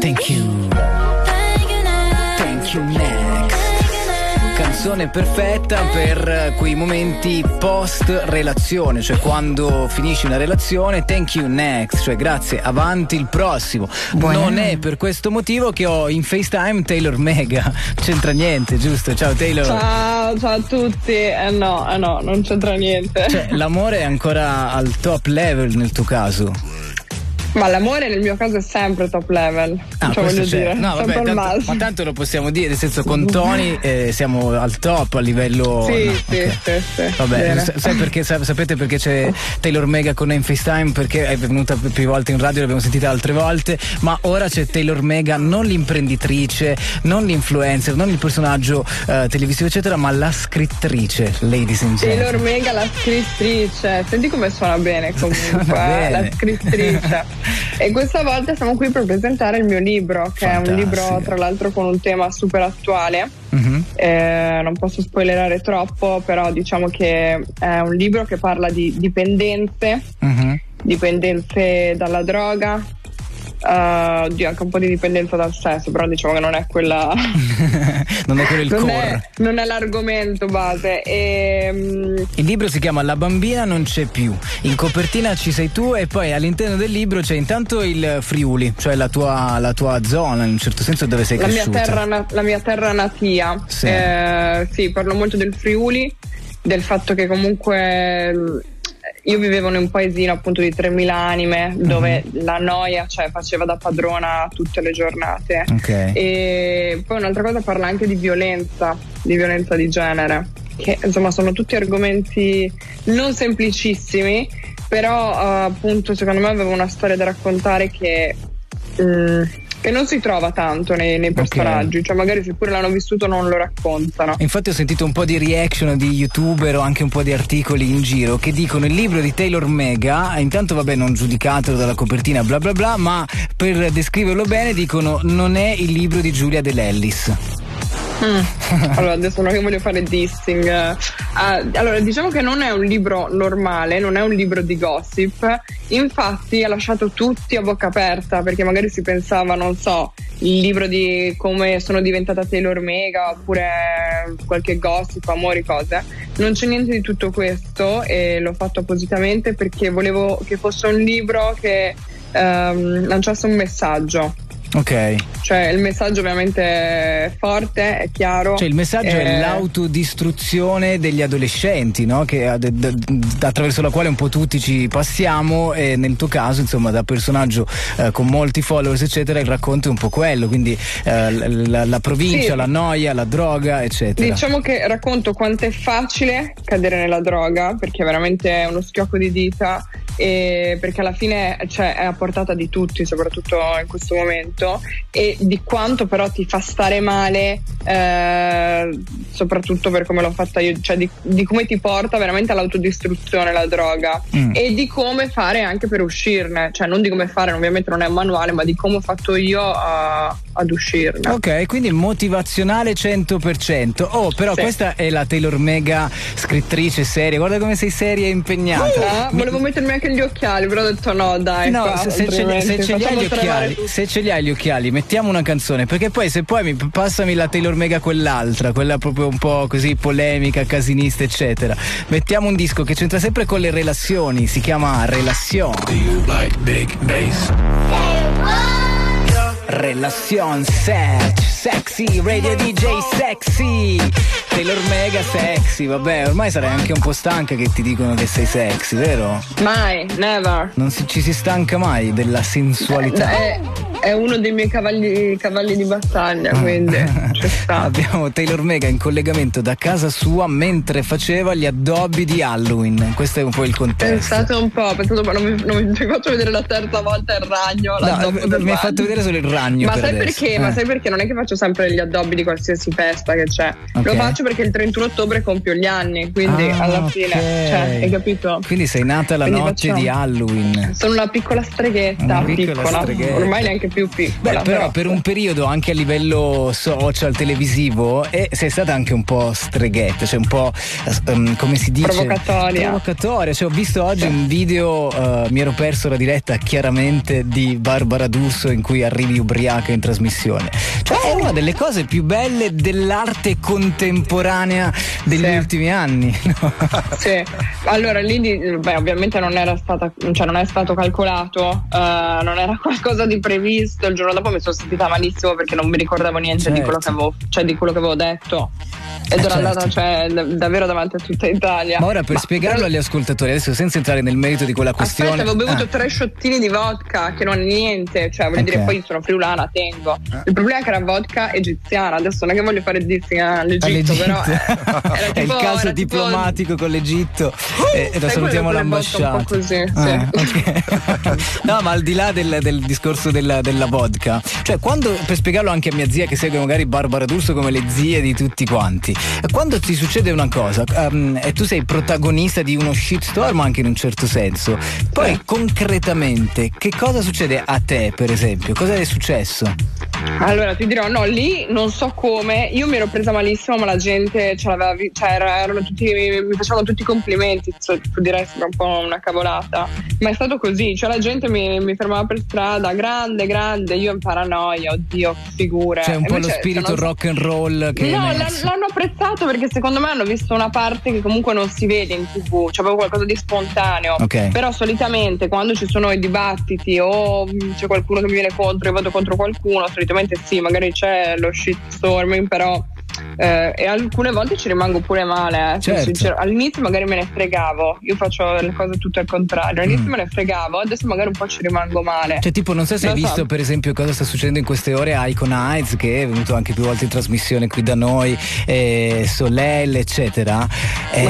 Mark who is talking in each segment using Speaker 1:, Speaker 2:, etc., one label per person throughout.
Speaker 1: Thank you. Thank you next. Canzone perfetta per quei momenti post relazione, cioè quando finisci una relazione, thank you next, cioè grazie, avanti il prossimo.
Speaker 2: Buona.
Speaker 1: Non è per questo motivo che ho in FaceTime Taylor Mega. C'entra niente, giusto? Ciao Taylor.
Speaker 2: Ciao, ciao a tutti. Eh no, eh no, non c'entra niente.
Speaker 1: Cioè, l'amore è ancora al top level nel tuo caso.
Speaker 2: Ma l'amore nel mio caso è sempre top level.
Speaker 1: Ah,
Speaker 2: cioè, voglio
Speaker 1: c'è.
Speaker 2: dire,
Speaker 1: No, vabbè, tanto, ma tanto lo possiamo dire, nel senso con Tony eh, siamo al top a livello.
Speaker 2: Sì,
Speaker 1: no,
Speaker 2: sì,
Speaker 1: ok.
Speaker 2: sì, sì.
Speaker 1: Vabbè, sai perché, sa- sapete perché c'è Taylor Mega con in FaceTime? Perché è venuta più volte in radio, l'abbiamo sentita altre volte, ma ora c'è Taylor Mega, non l'imprenditrice, non l'influencer, non il personaggio eh, televisivo, eccetera, ma la scrittrice, ladies and gentlemen.
Speaker 2: Taylor Mega, la scrittrice. Senti come suona bene comunque,
Speaker 1: Suona
Speaker 2: eh, la
Speaker 1: bene.
Speaker 2: scrittrice. e questa volta siamo qui per presentare il mio libro, che è un libro
Speaker 1: Fantastico.
Speaker 2: tra l'altro con un tema super attuale.
Speaker 1: Mhm.
Speaker 2: Eh, non posso spoilerare troppo, però diciamo che è un libro che parla di dipendenze,
Speaker 1: Mhm.
Speaker 2: dipendenze dalla droga, oddio, anche un po' di dipendenza dal sesso, però diciamo che non è quella.
Speaker 1: non è quello il
Speaker 2: non,
Speaker 1: core.
Speaker 2: è, non è l'argomento base. E, mm,
Speaker 1: Il libro si chiama La bambina non c'è più. In copertina ci sei tu e poi all'interno del libro c'è intanto il Friuli, cioè la tua, la tua zona, in un certo senso dove sei
Speaker 2: la, mia
Speaker 1: cresciuta.
Speaker 2: terra, na- la mia terra natia.
Speaker 1: Sì.
Speaker 2: Eh, sì, parlo molto del Friuli, del fatto che comunque io vivevo in un paesino appunto di 3.000 anime dove
Speaker 1: Mhm.
Speaker 2: la noia cioè, faceva da padrona tutte le giornate.
Speaker 1: Ok.
Speaker 2: E poi un'altra cosa parla anche di violenza, di violenza di genere, che insomma sono tutti argomenti non semplicissimi, però eh, appunto secondo me avevo una storia da raccontare che, mm, che non si trova tanto nei, nei personaggi, cioè magari se pure l'hanno vissuto non lo raccontano.
Speaker 1: Infatti ho sentito un po' di reaction di youtuber o anche un po' di articoli in giro che dicono il libro di Taylor Mega, intanto vabbè non giudicatelo dalla copertina bla bla bla, ma per descriverlo bene dicono non è il libro di Giulia Dell'Ellis.
Speaker 2: Mm. Allora, adesso non è che voglio fare dissing. Ah, allora, diciamo che non è un libro normale, non è un libro di gossip. Infatti, ha lasciato tutti a bocca aperta perché magari si pensava, non so, il libro di come sono diventata Taylor Mega oppure qualche gossip, amori, cose. Non c'è niente di tutto questo e l'ho fatto appositamente perché volevo che fosse un libro che ehm, lanciasse un messaggio.
Speaker 1: Ok.
Speaker 2: Cioè, il messaggio ovviamente è forte, è chiaro.
Speaker 1: Cioè il messaggio è
Speaker 2: Eh,
Speaker 1: l'autodistruzione degli adolescenti, no? Che, ad- ad- attraverso la quale un po' tutti ci passiamo e nel tuo caso, insomma, da personaggio eh, con molti followers, eccetera, il racconto è un po' quello, quindi eh, la, la provincia,
Speaker 2: Sì.
Speaker 1: la noia, la droga, eccetera.
Speaker 2: Diciamo che racconto quanto è facile cadere nella droga, perché veramente è uno schiocco di dita, e perché alla fine cioè, è a portata di tutti, soprattutto in questo momento, e di quanto però ti fa stare male, eh, soprattutto per come l'ho fatta io, cioè di, di come ti porta veramente all'autodistruzione la droga.
Speaker 1: Mm.
Speaker 2: e di come fare anche per uscirne, cioè non di come fare, ovviamente non è un manuale, ma di come ho fatto io a- ad uscirne.
Speaker 1: Ok, quindi motivazionale 100%. Oh, però
Speaker 2: Sì.
Speaker 1: questa è la Taylor Mega scrittrice seria. Guarda come sei seria e impegnata.
Speaker 2: Ah, volevo mettermi anche gli occhiali, però ho detto no, dai.
Speaker 1: No,
Speaker 2: qua,
Speaker 1: se, se ce, se ce li hai gli occhiali,
Speaker 2: tutto.
Speaker 1: se ce li hai gli occhiali, mettiamo una canzone, perché poi se poi mi passami la Taylor Mega quell'altra, quella proprio un po' così polemica, casinista, eccetera. Mettiamo un disco che c'entra sempre con le relazioni, si chiama Relazione. Relazione Search, sexy, radio DJ sexy. Taylor Mega sexy, vabbè, ormai sarai anche un po' stanca che ti dicono che sei sexy, vero?
Speaker 2: Mai, never.
Speaker 1: Non si- ci si stanca mai della sensualità.
Speaker 2: È, è uno dei miei cavalli, cavalli di battaglia, quindi ci sta.
Speaker 1: Abbiamo Taylor Mega in collegamento da casa sua mentre faceva gli addobbi di Halloween. Questo è un po' il contesto.
Speaker 2: Pensate un po', pensate un po', non mi, non mi- faccio vedere la terza volta il ragno.
Speaker 1: No, mi hai fatto vedere solo il ragno.
Speaker 2: Ma
Speaker 1: per
Speaker 2: sai
Speaker 1: adesso.
Speaker 2: perché?
Speaker 1: Eh.
Speaker 2: Ma sai perché? Non è che faccio sempre gli addobbi di qualsiasi festa che c'è.
Speaker 1: Ok.
Speaker 2: Lo faccio perché il 31 ottobre compio gli anni, quindi
Speaker 1: Ah,
Speaker 2: alla fine, cioè, hai capito?
Speaker 1: Quindi sei nata la
Speaker 2: Quindi
Speaker 1: notte
Speaker 2: facciamo-
Speaker 1: di Halloween.
Speaker 2: Sono una piccola streghetta,
Speaker 1: Una piccola
Speaker 2: piccola,
Speaker 1: streghetta.
Speaker 2: ormai neanche più piccola.
Speaker 1: Beh, però, però per un periodo anche a livello social, televisivo, e sei stata anche un po' streghetta, cioè un po' um, come si dice?
Speaker 2: Provocatoria.
Speaker 1: Provocatoria. Cioè, ho visto oggi sì. un video, uh, mi ero perso la diretta chiaramente di Barbara D'Urso in cui arrivi ubriaca in trasmissione. Cioè, è una delle cose più belle dell'arte contemporanea degli sì. ultimi anni. No?
Speaker 2: Sì, allora lì beh, ovviamente non era stata, cioè non è stato calcolato, uh, non era qualcosa di previsto. Il giorno dopo mi sono sentita malissimo perché non mi ricordavo niente certo. di, quello avevo, cioè, di quello che avevo detto ed eh, ero certo. andata cioè, davvero davanti a tutta Italia.
Speaker 1: Ma ora per Ma, spiegarlo agli ascoltatori, adesso senza entrare nel merito di quella questione.
Speaker 2: Aspetta, avevo bevuto ah. tre sciottini di vodka, che non è niente, cioè voglio okay. dire, poi sono friulana, tengo. Ah. Il problema è che era vodka egiziana, adesso non è che voglio fare dissing all'Egitto, però eh,
Speaker 1: era tipo, è il caso diplomatico tipo... con l'Egitto uh, e, e salutiamo l'ambasciata. Un po'
Speaker 2: così, ah, sì. okay.
Speaker 1: no, ma al di là del, del discorso della, della, vodka, cioè quando, per spiegarlo anche a mia zia che segue magari Barbara D'Urso come le zie di tutti quanti, quando ti succede una cosa um, e tu sei protagonista di uno shitstorm anche in un certo senso, poi eh. concretamente che cosa succede a te per esempio? Cosa è successo?
Speaker 2: Allora ti dirò, no, lì non so come, io mi ero presa malissimo ma la gente ce l'aveva, cioè erano tutti, mi facevano tutti i complimenti, cioè, tu direi sembra un po' una cavolata, ma è stato così, cioè la gente mi, mi fermava per strada, grande, grande, io in paranoia, oddio, figure.
Speaker 1: C'è un po' lo spirito sono... rock and roll che...
Speaker 2: No, l'hanno apprezzato perché secondo me hanno visto una parte che comunque non si vede in tv, cioè proprio qualcosa di spontaneo.
Speaker 1: Okay.
Speaker 2: Però solitamente quando ci sono i dibattiti o mm, c'è qualcuno che mi viene contro e vado contro qualcuno, solitamente sì, magari c'è lo shitstorming, però eh, e alcune volte ci rimango pure male. Eh,
Speaker 1: certo.
Speaker 2: All'inizio magari me ne fregavo, io faccio le cose tutte al contrario. All'inizio mm. me ne fregavo, adesso magari un po' ci rimango male.
Speaker 1: Cioè, tipo, non so se non hai so. visto, per esempio, cosa sta succedendo in queste ore a Icon Heights, che è venuto anche più volte in trasmissione qui da noi, eh, Soleil, eccetera.
Speaker 2: Ma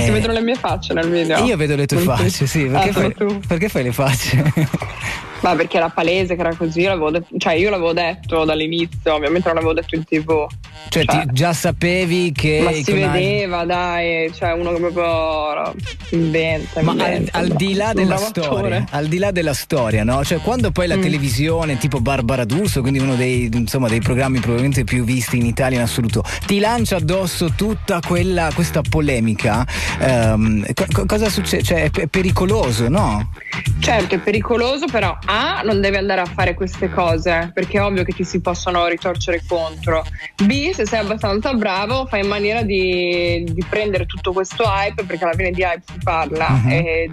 Speaker 2: si eh, vedono le mie facce nel video?
Speaker 1: Io vedo le tue non facce, sì. Perché, ah, fai, perché fai le facce?
Speaker 2: Ma perché era palese che era così, de- cioè io l'avevo detto dall'inizio, ovviamente non l'avevo detto in tv.
Speaker 1: Cioè, cioè già sapevi che...
Speaker 2: Ma si vedeva, dai, cioè uno che proprio inventa.
Speaker 1: Ma
Speaker 2: inventa,
Speaker 1: al, al, di là della storia, al di là della storia, no? Cioè quando poi la mm. televisione tipo Barbara D'Urso, quindi uno dei, insomma, dei programmi probabilmente più visti in Italia in assoluto, ti lancia addosso tutta quella, questa polemica, um, co- cosa succede? Cioè è pericoloso, no?
Speaker 2: Certo, è pericoloso, però A non deve andare a fare queste cose, perché è ovvio che ti si possono ritorcere contro. B, se sei abbastanza bravo, fai in maniera di, di prendere tutto questo hype, perché alla fine di hype si parla, uh-huh. e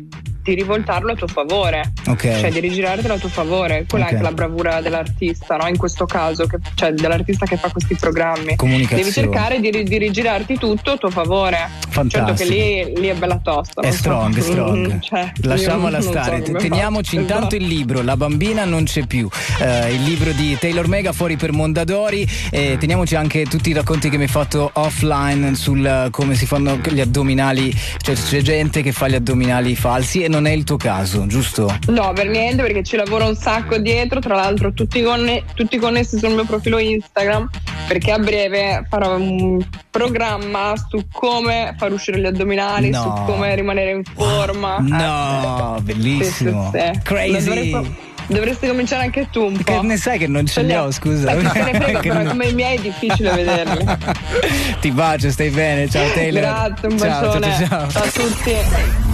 Speaker 2: di rivoltarlo a tuo favore,
Speaker 1: okay.
Speaker 2: cioè di rigirartelo a tuo favore. Quella okay. è anche la bravura dell'artista, no? in questo caso, che, cioè dell'artista che fa questi programmi.
Speaker 1: Devi
Speaker 2: cercare di, di, rigirarti tutto a tuo favore.
Speaker 1: Fantastico.
Speaker 2: Certo che lì, lì è bella tosta.
Speaker 1: È strong, è strong. Mm, cioè, Lasciamola stare. So Teniamoci esatto. intanto il libro, La bambina non c'è più. Uh, il libro di Taylor Mega fuori per Mondadori. E teniamoci anche tutti i racconti che mi hai fatto offline sul uh, come si fanno gli addominali. Cioè c'è gente che fa gli addominali falsi e non non è il tuo caso, giusto?
Speaker 2: No, per niente, perché ci lavoro un sacco dietro. Tra l'altro, tutti, conne- tutti connessi sul mio profilo Instagram. Perché a breve farò un programma su come far uscire gli addominali, no. su come rimanere in forma.
Speaker 1: No, eh, bellissimo. Sì, sì, sì. Crazy.
Speaker 2: Dovresti cominciare anche tu un po'.
Speaker 1: Che ne sai che non ce li ho, scusa.
Speaker 2: Se ne frega, però come i miei è difficile vederli.
Speaker 1: Ti bacio, stai bene. Ciao Taylor.
Speaker 2: Grazie, un ciao, bacione. ciao, ciao. ciao a tutti.